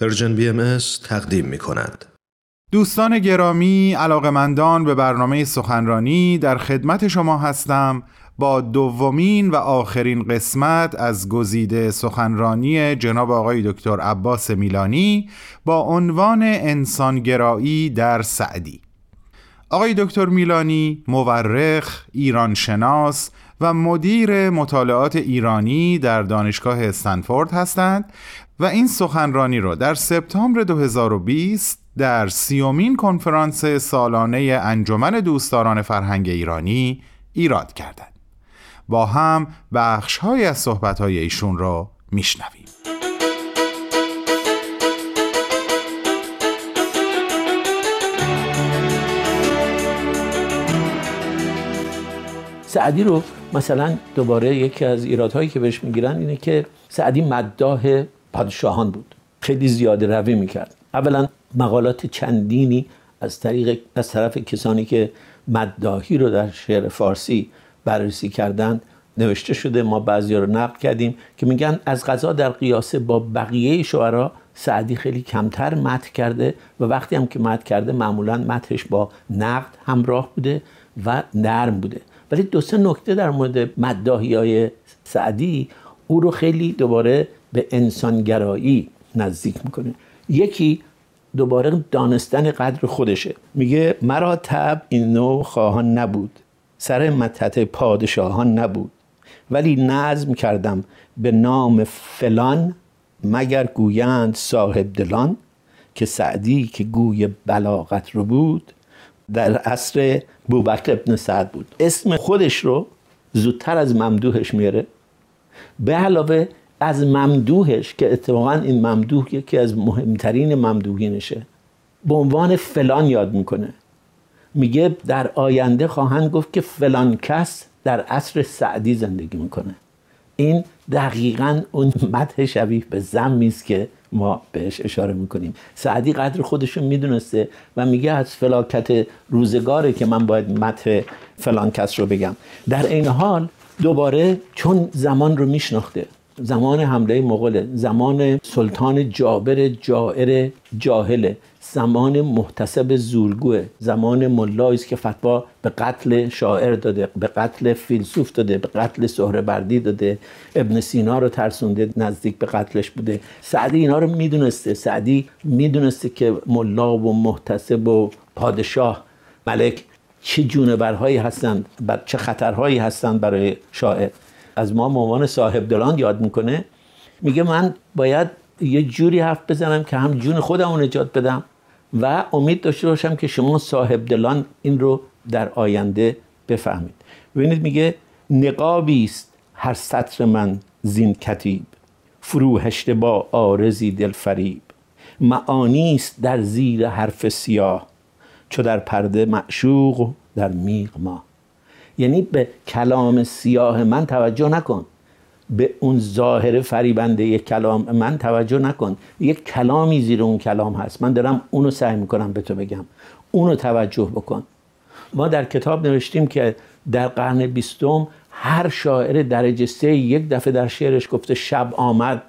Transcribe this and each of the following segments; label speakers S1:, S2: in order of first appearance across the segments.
S1: Persian BM تقدیم می کند.
S2: دوستان گرامی علاقمندان به برنامه سخنرانی در خدمت شما هستم با دومین و آخرین قسمت از گزیده سخنرانی جناب آقای دکتر عباس میلانی با عنوان انسانگرایی در سعدی آقای دکتر میلانی مورخ، ایرانشناس و مدیر مطالعات ایرانی در دانشگاه استنفورد هستند و این سخنرانی را در سپتامبر 2020 در سیومین کنفرانس سالانه انجمن دوستداران فرهنگ ایرانی ایراد کردند. با هم بخش های از صحبت های ایشون را میشنویم.
S3: سعدی رو مثلا دوباره یکی از ایرادهایی که بهش می‌گیرن اینه که سعدی مداح پادشاهان بود. خیلی زیاده روی می‌کرد. اولا مقالات چندینی از طریق از طرف کسانی که مداهی رو در شعر فارسی بررسی کردند نوشته شده. ما بعضی رو نقل کردیم که میگن از غذا در قیاسه با بقیه شعرا سعدی خیلی کمتر متن کرده و وقتی هم که متن کرده معمولا متنش با نقد همراه بوده و نرم بوده. ولی دو سه نکته در مورد مداهی های سعدی او رو خیلی دوباره به انسانگرایی نزدیک می‌کنه. یکی دوباره دانستن قدر خودشه. میگه مرا تب این نوع خواهان نبود. سر متت پادشاهان نبود. ولی نظم کردم به نام فلان مگر گویند صاحب دلان که سعدی که گوی بلاغت رو بود در عصر بوبکر ابن سعد بود. اسم خودش رو زودتر از ممدوحش میاره. به علاوه از ممدوحش که اتفاقا این ممدوح یکی از مهمترین ممدوحینشه. به عنوان فلان یاد می‌کنه. میگه در آینده خواهند گفت که فلان کس در عصر سعدی زندگی می‌کنه. این دقیقا اون مدح شبیه به زمی است که ما بهش اشاره می‌کنیم. سعدی قدر خودشون می‌دونسته و میگه از فلاکت روزگاره که من باید مدح فلان کس رو بگم. در این حال دوباره چون زمان رو میشناخته. زمان حمله مغول زمان سلطان جابر جائر جاهله. زمان محتسب زورگوه. زمان ملایی که فتوا به قتل شاعر داده به قتل فیلسوف داده به قتل سهربردی داده. ابن سینا رو ترسونده نزدیک به قتلش بوده. سعدی اینا رو می‌دونسته. سعدی می‌دونسته که ملا و محتسب و پادشاه ملک چه جونورهایی هستند چه خطرهایی هستند برای شاعر. از ما عنوان صاحب دلان یاد می‌کنه. میگه من باید یه جوری حرف بزنم که هم جون خودم رو نجات بدم و امید داشته باشم که شما صاحب دلان این رو در آینده بفهمید. ببینید میگه نقابی است هر سطر من زین کتیب. فروهشته با آرزی دلفریب معانی است در زیر حرف سیاه. چو در پرده معشوق در میغ ما یعنی به کلام سیاه من توجه نکن. به اون ظاهر فریبنده یک کلام من توجه نکن. یک کلامی زیر اون کلام هست. من دارم اونو سعی می‌کنم به تو بگم. اونو توجه بکن. ما در کتاب نوشتیم که در قرن بیستم هر شاعر درجه سه یک دفعه در شعرش گفته شب آمد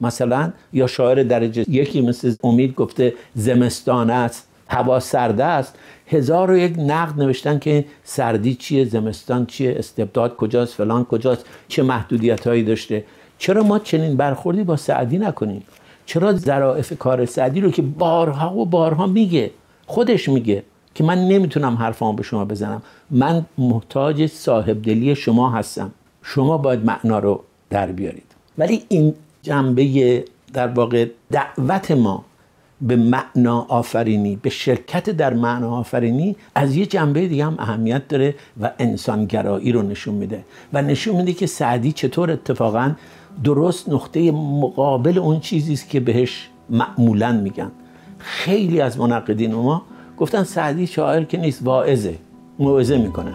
S3: مثلا یا شاعر درجه یکی مثل امید گفته زمستان است. هوا سرده است. هزار و یک نقد نوشتن که سردی چیه زمستان چیه استبداد کجاست فلان کجاست چه محدودیت هایی داشته. چرا ما چنین برخوردی با سعدی نکنیم؟ چرا ظرافت کار سعدی رو که بارها و بارها میگه خودش میگه که من نمی‌تونم حرفامو به شما بزنم. من محتاج صاحب دلی شما هستم. شما باید معنا رو در بیارید. ولی این جنبه در واقع دعوت ما به معنا آفرینی به شرکت در معنا آفرینی از یه جنبه دیگه هم اهمیت داره و انسانگرایی رو نشون میده. و نشون میده که سعدی چطور اتفاقا درست نقطه مقابل اون چیزی است که بهش معمولا میگن. خیلی از منقدین ما گفتن سعدی شاعر که نیست واعظه موعظه می‌کنه.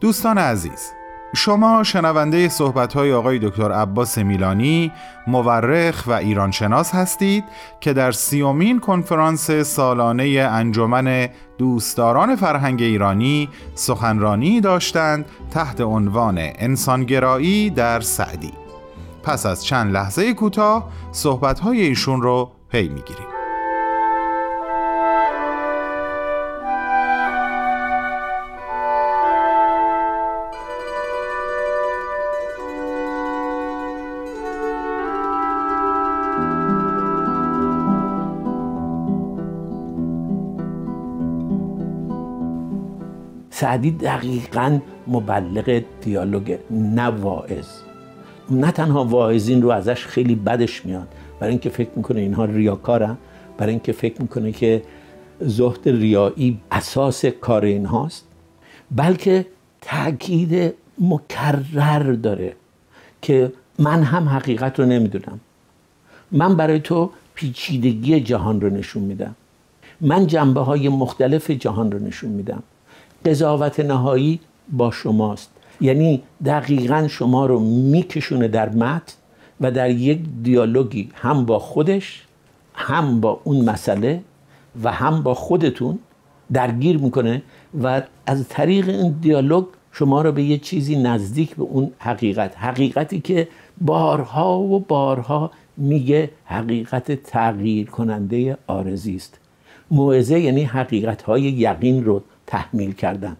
S2: دوستان عزیز شما شنونده صحبت های آقای دکتر عباس میلانی مورخ و ایرانشناس هستید که در سیومین کنفرانس سالانه انجمن دوستداران فرهنگ ایرانی سخنرانی داشتند تحت عنوان انسانگرایی در سعدی. پس از چند لحظه کوتاه صحبت های ایشون رو پی می‌گیریم.
S3: سعدی دقیقا مبلغ دیالوگ نه واعظ. نه تنها واعظین رو ازش خیلی بدش میاد. برای اینکه فکر می‌کنه اینها ریاکارن. برای اینکه فکر می‌کنه که زهد ریایی اساس کار اینهاست. بلکه تاکید مکرر داره که من هم حقیقت رو نمی‌دونم. من برای تو پیچیدگی جهان رو نشون میدم. من جنبه های مختلف جهان رو نشون میدم. قضاوت نهایی با شماست. یعنی دقیقا شما رو میکشونه در متن و در یک دیالوگی هم با خودش هم با اون مسئله و هم با خودتون درگیر می‌کنه و از طریق این دیالوگ شما رو به یه چیزی نزدیک به اون حقیقت حقیقتی که بارها و بارها میگه حقیقت تغییر کننده آرزی است. موعظه یعنی حقیقت های یقین رو تحمیل کردن.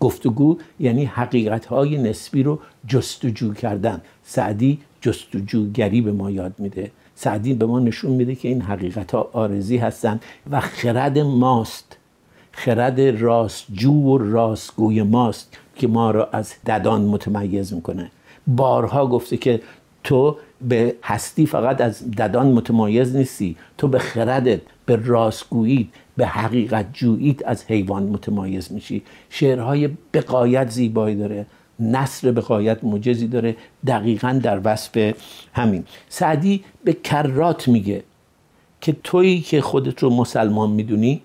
S3: گفتگو یعنی حقیقت نسبی رو جستجو کردن. سعدی جستجوگری به ما یاد میده. سعدی به ما نشون میده که این حقیقت ها آرزی هستند و خرد ماست. خرد راستجو و راستگوی ماست که ما را از ددان متمیز می‌کنه. بارها گفته که تو به هستی فقط از ددان متمایز نیستی. تو به خردت به راستگویی به حقیقت جوییت از حیوان متمایز میشی. شعرهای بقایت زیبایی داره نصر بقایت مجزی داره دقیقا در وصف همین. سعدی به کرات میگه که تویی که خودت رو مسلمان می‌دونی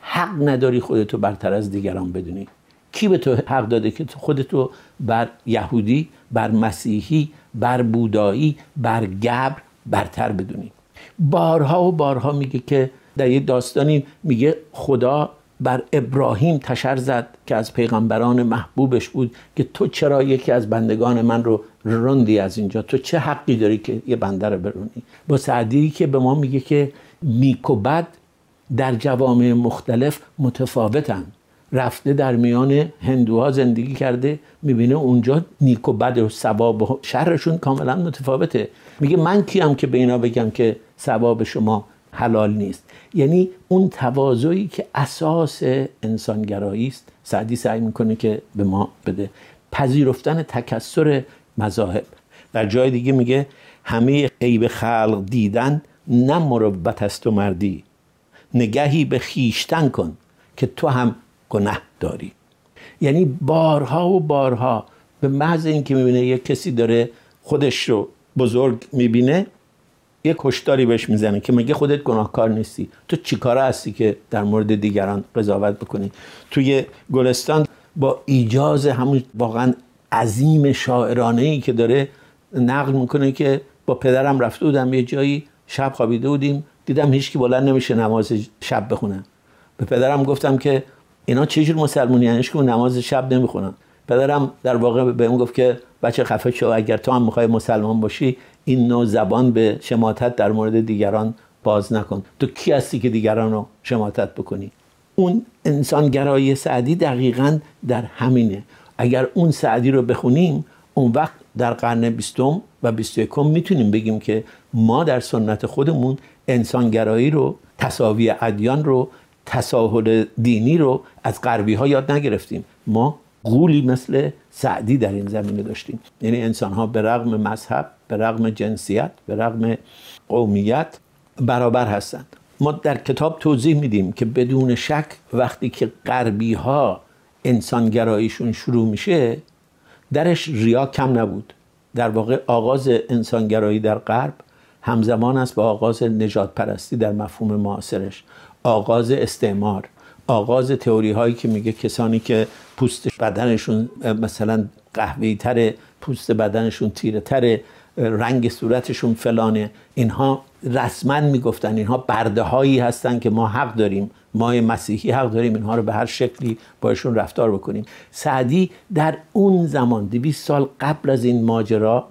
S3: حق نداری خودتو برتر از دیگران بدونی. کی به تو حق داده که خودت رو بر یهودی بر مسیحی بر بودایی بر گبر برتر بدونی بارها و بارها میگه که در یک داستانی میگه خدا بر ابراهیم تشر زد که از پیغمبران محبوبش بود که تو چرا یکی از بندگان من رو رندی از اینجا؟ تو چه حقی داری که یه بنده رو برونی؟ با سعدی که به ما میگه که نیک و بد در جوامع مختلف متفاوتن. رفته در میان هندوها زندگی کرده می‌بینه اونجا نیک و بد و ثواب و شرشون کاملا متفاوته. میگه من کیم که به اینا بگم که ثواب شما حلال نیست. یعنی اون تواضعی که اساس انسانگرایی است. سعدی سعی می‌کنه که به ما بده. پذیرفتن تکسر مذاهب. در جای دیگه میگه همه عیب خلق دیدن نه مروت است و مردی. نگهی به خیشتن کن که تو هم گناه داری یعنی بارها و بارها به محض اینکه می‌بینه یک کسی داره خودش رو بزرگ می‌بینه یه کشتاری بهش می‌زنه که مگه خودت گناهکار نیستی. تو چیکاره هستی که در مورد دیگران قضاوت بکنی؟ توی گلستان با ایجاز همون واقعا عظیم شاعرانه ای که داره نقل می‌کنه که با پدرم رفته بودم یه جایی شب خوابیده بودیم دیدم هیچکی بلند نمیشه نماز شب بخونه. به پدرم گفتم که اینا چجور مسلمونی هنش که نماز شب نمی‌خونن. پدرم در واقع به اون گفت که بچه خفه شو اگر تو هم می‌خوای مسلمان باشی این نوع زبان به شماتت در مورد دیگران باز نکن. تو کی هستی که دیگران رو شماتت بکنی؟ اون انسانگرایی سعدی دقیقا در همینه. اگر اون سعدی رو بخونیم اون وقت در قرن بیستم و بیست یکم می‌تونیم بگیم که ما در سنت خودمون انسانگرایی رو تصاوی ادیان رو تساهل دینی رو از غربی ها یاد نگرفتیم. ما قولی مثل سعدی در این زمینه داشتیم. یعنی انسان ها به رغم مذهب به رغم جنسیت به رغم قومیت برابر هستند. ما در کتاب توضیح میدیم که بدون شک وقتی که غربی ها انسانگراییشون شروع میشه درش ریا کم نبود. در واقع آغاز انسانگرایی در غرب همزمان است با آغاز نجات پرستی در مفهوم معاصرش. آغاز استعمار آغاز تئوری هایی که میگه کسانی که پوست بدنشون مثلا قهوه‌ای تره پوست بدنشون تیره تره رنگ صورتشون فلانه. اینها رسما می‌گفتن اینها برده هایی هستن که ما حق داریم. ما مسیحی حق داریم اینها رو به هر شکلی باشون رفتار بکنیم. سعدی در اون زمان 200 سال قبل از این ماجرا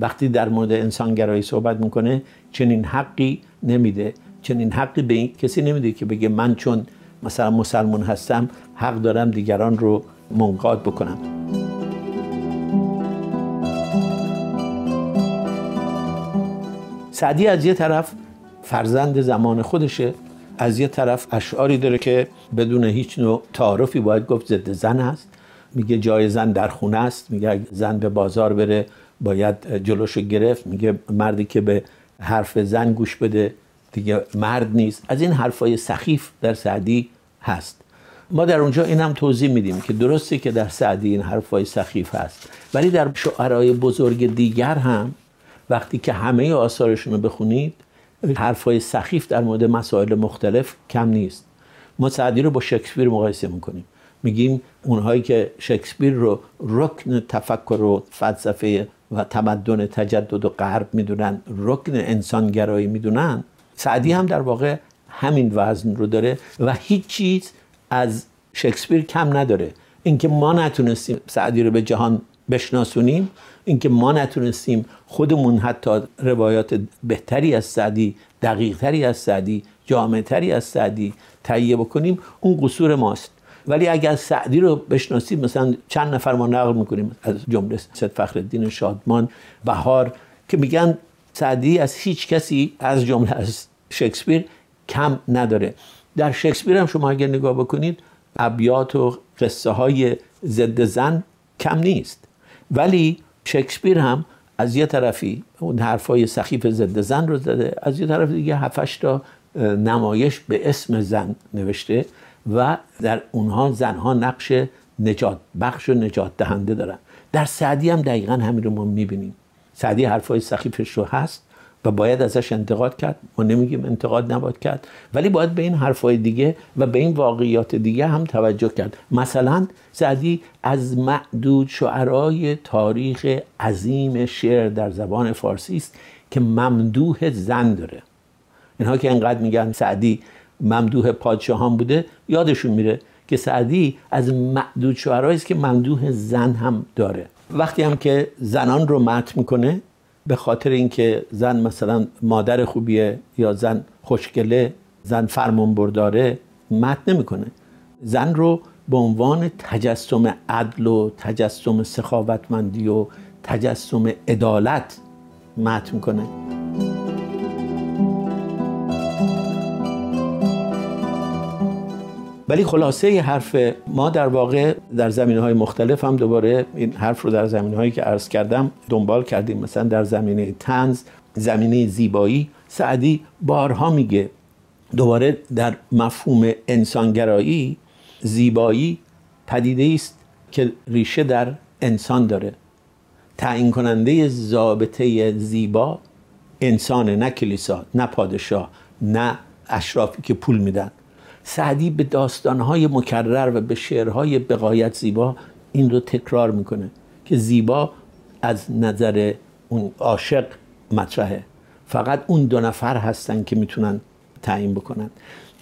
S3: وقتی در مورد انسانگرایی صحبت می‌کنه چنین حقی نمیده. چنین حقی به این کسی نمیده که بگه من چون مثلا مسلمون هستم حق دارم دیگران رو منقاد بکنم. سعدی از یه طرف فرزند زمان خودشه از یه طرف اشعاری داره که بدون هیچ نوع تعارفی باید گفت ضد زن هست. میگه جای زن در خونه است میگه زن به بازار بره باید جلوشو گرفت میگه مردی که به حرف زن گوش بده دیگه مرد نیست. از این حرفای سخیف در سعدی هست. ما در اونجا این هم توضیح میدیم که درسته که در سعدی این حرفای سخیف هست. ولی در شعرهای بزرگ دیگر هم وقتی که همه آثارشون رو بخونید حرفای سخیف در مورد مسائل مختلف کم نیست. ما سعدی رو با شکسپیر مقایسه می‌کنیم. میگیم اونهایی که شکسپیر رو رکن تفکر و فلسفه و تمدن تجدد و غرب می‌دونن رکن انسانگرایی می‌دونن سعدی هم در واقع همین وزن رو داره و هیچ چیز از شکسپیر کم نداره. اینکه ما نتونستیم سعدی رو به جهان بشناسونیم اینکه ما نتونستیم خودمون حتی روایات بهتری از سعدی دقیقتری از سعدی جامعتری از سعدی تهیه بکنیم اون قصور ماست. ولی اگر سعدی رو بشناسیم مثلا چند نفر ما نقل می‌کنیم از جمله سید فخر شادمان بهار که میگن سعدی از هیچ کسی از جمله از شکسپیر کم نداره. در شکسپیر هم شما اگر نگاه بکنید ابیات و قصه های ضد زن کم نیست. ولی شکسپیر هم از یه طرفی اون حرفای سخیف ضد زن رو زده از یه طرف دیگه هفتش تا نمایش به اسم زن نوشته. و در اونها زنها نقش نجات بخش و نجات دهنده دارن. در سعدی هم دقیقا همین رو ما می‌بینیم. سعدی حرفای سخیفش رو هست و باید ازش انتقاد کرد. ما نمیگیم انتقاد نباید کرد ولی باید به این حرفای دیگه و به این واقعیات دیگه هم توجه کرد. مثلا سعدی از معدود شعرای تاریخ عظیم شعر در زبان فارسی است که ممدوح زن داره. اینها که انقدر میگن سعدی ممدوح پادشاهان بوده یادشون میره که سعدی از معدود شعرهایی است که ممدوح زن هم داره. وقتی هم که زنان رو مت می‌کنه به خاطر اینکه زن مثلا مادر خوبیه یا زن خوشگله زن فرمان برداره مت نمی‌کنه. زن رو به عنوان تجسم عدل و تجسم سخاوتمندی و تجسم عدالت مت می‌کنه. ولی خلاصه حرف ما در واقع در زمینه های مختلف هم دوباره این حرف رو در زمینه هایی که عرض کردم دنبال کردیم. مثلا در زمینه تنز زمینه زیبایی سعدی بارها میگه دوباره در مفهوم انسانگرایی زیبایی پدیده است که ریشه در انسان داره. تعیین کننده ضابطه زیبا انسان نه کلیسا نه پادشاه نه اشرافی که پول میدن. سعدی به داستانهای مکرر و به شعرهای بقایت زیبا این رو تکرار می‌کنه که زیبا از نظر اون عاشق مطرحه. فقط اون دو نفر هستن که می‌تونن تعیین بکنن.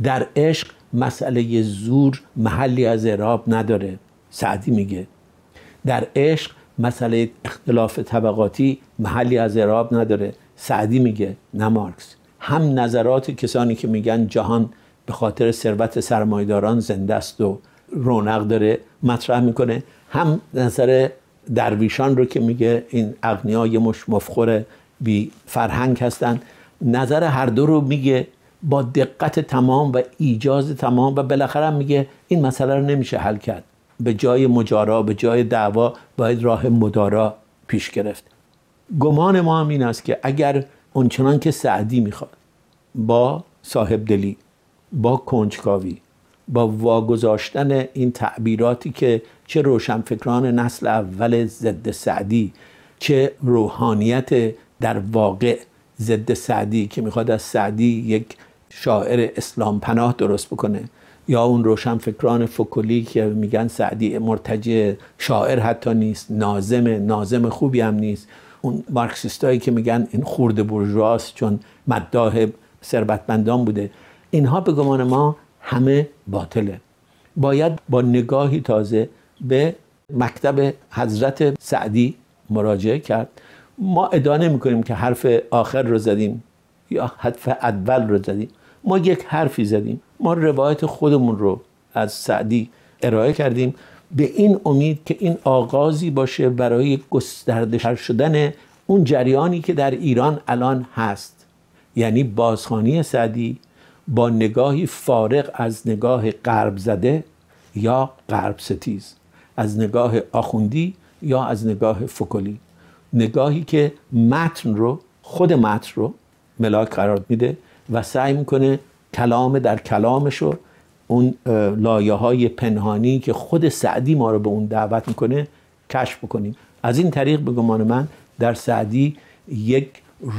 S3: در عشق مسئله زور محلی از اعراب نداره سعدی میگه. در عشق مسئله اختلاف طبقاتی محلی از اعراب نداره سعدی میگه نه مارکس. هم نظرات کسانی که میگن جهان به خاطر ثروت سرمایداران زنده است و رونق داره مطرح می‌کنه. هم نظر درویشان رو که میگه این اغنیا یه مش مفخور بی فرهنگ هستن نظر هر دو رو میگه با دقت تمام و ایجاز تمام و بالاخره میگه این مسئله رو نمیشه حل کرد. به جای مجارا به جای دعوا باید راه مدارا پیش گرفت. گمان ما هم این است که اگر اونچنان که سعدی می‌خواد با صاحب دلی با کنجکاوی با واگذاشتن این تعبیراتی که چه روشنفکران نسل اول ضد سعدی چه روحانیت در واقع ضد سعدی که می‌خواد از سعدی یک شاعر اسلام پناه درست بکنه یا اون روشنفکران فکولی که میگن سعدی مرتجع شاعر حتی نیست نازم نازم خوبی هم نیست. اون مارکسیستایی که میگن این خورده برجواست چون مداح ثروتمندان بوده. اینها به گمان ما همه باطله. باید با نگاهی تازه به مکتب حضرت سعدی مراجعه کرد. ما ادعا می‌کنیم که حرف آخر رو زدیم یا حرف اول رو زدیم. ما یک حرفی زدیم. ما روایت خودمون رو از سعدی ارائه کردیم به این امید که این آغازی باشه برای گسترده شدن اون جریانی که در ایران الان هست. یعنی بازخانی سعدی با نگاهی فارغ از نگاه غرب زده یا غرب ستیز از نگاه آخوندی یا از نگاه فکلی نگاهی که متن رو خود متن رو ملاک قرار میده و سعی می‌کنه کلام در کلامش رو اون لایه های پنهانی که خود سعدی ما رو به اون دعوت می‌کنه کشف بکنیم. از این طریق به گمان من در سعدی یک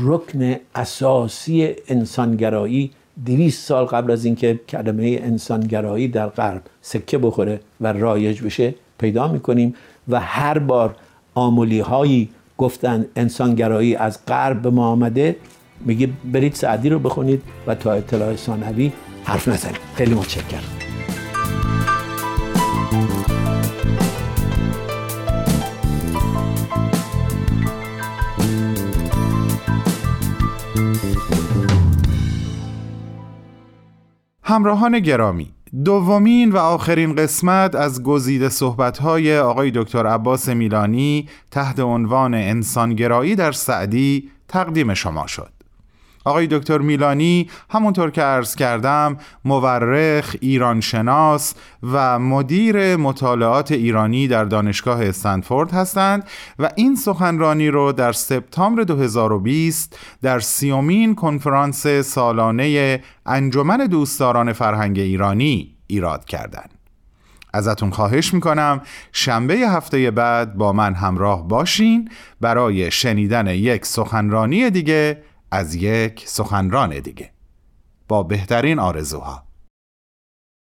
S3: رکن اساسی انسانگرایی دویست سال قبل از اینکه کلمه انسانگرایی در غرب سکه بخوره و رایج بشه پیدا می‌کنیم و هر بار آمولی هایی گفتن انسانگرایی از غرب به ما آمده میگه برید سعدی رو بخونید و تا اطلاع ثانوی حرف نزنید. خیلی متشکرم.
S2: همراهان گرامی دومین و آخرین قسمت از گزیده صحبت‌های آقای دکتر عباس میلانی تحت عنوان انسانگرایی در سعدی تقدیم شما شد. آقای دکتر میلانی همونطور که عرض کردم مورخ، ایرانشناس و مدیر مطالعات ایرانی در دانشگاه استنفورد هستند و این سخنرانی رو در سپتامبر 2020 در سیومین کنفرانس سالانه انجمن دوستداران فرهنگ ایرانی ایراد کردند. ازتون خواهش می‌کنم شنبه هفته بعد با من همراه باشین برای شنیدن یک سخنرانی دیگه از یک سخنران دیگه. با بهترین آرزوها.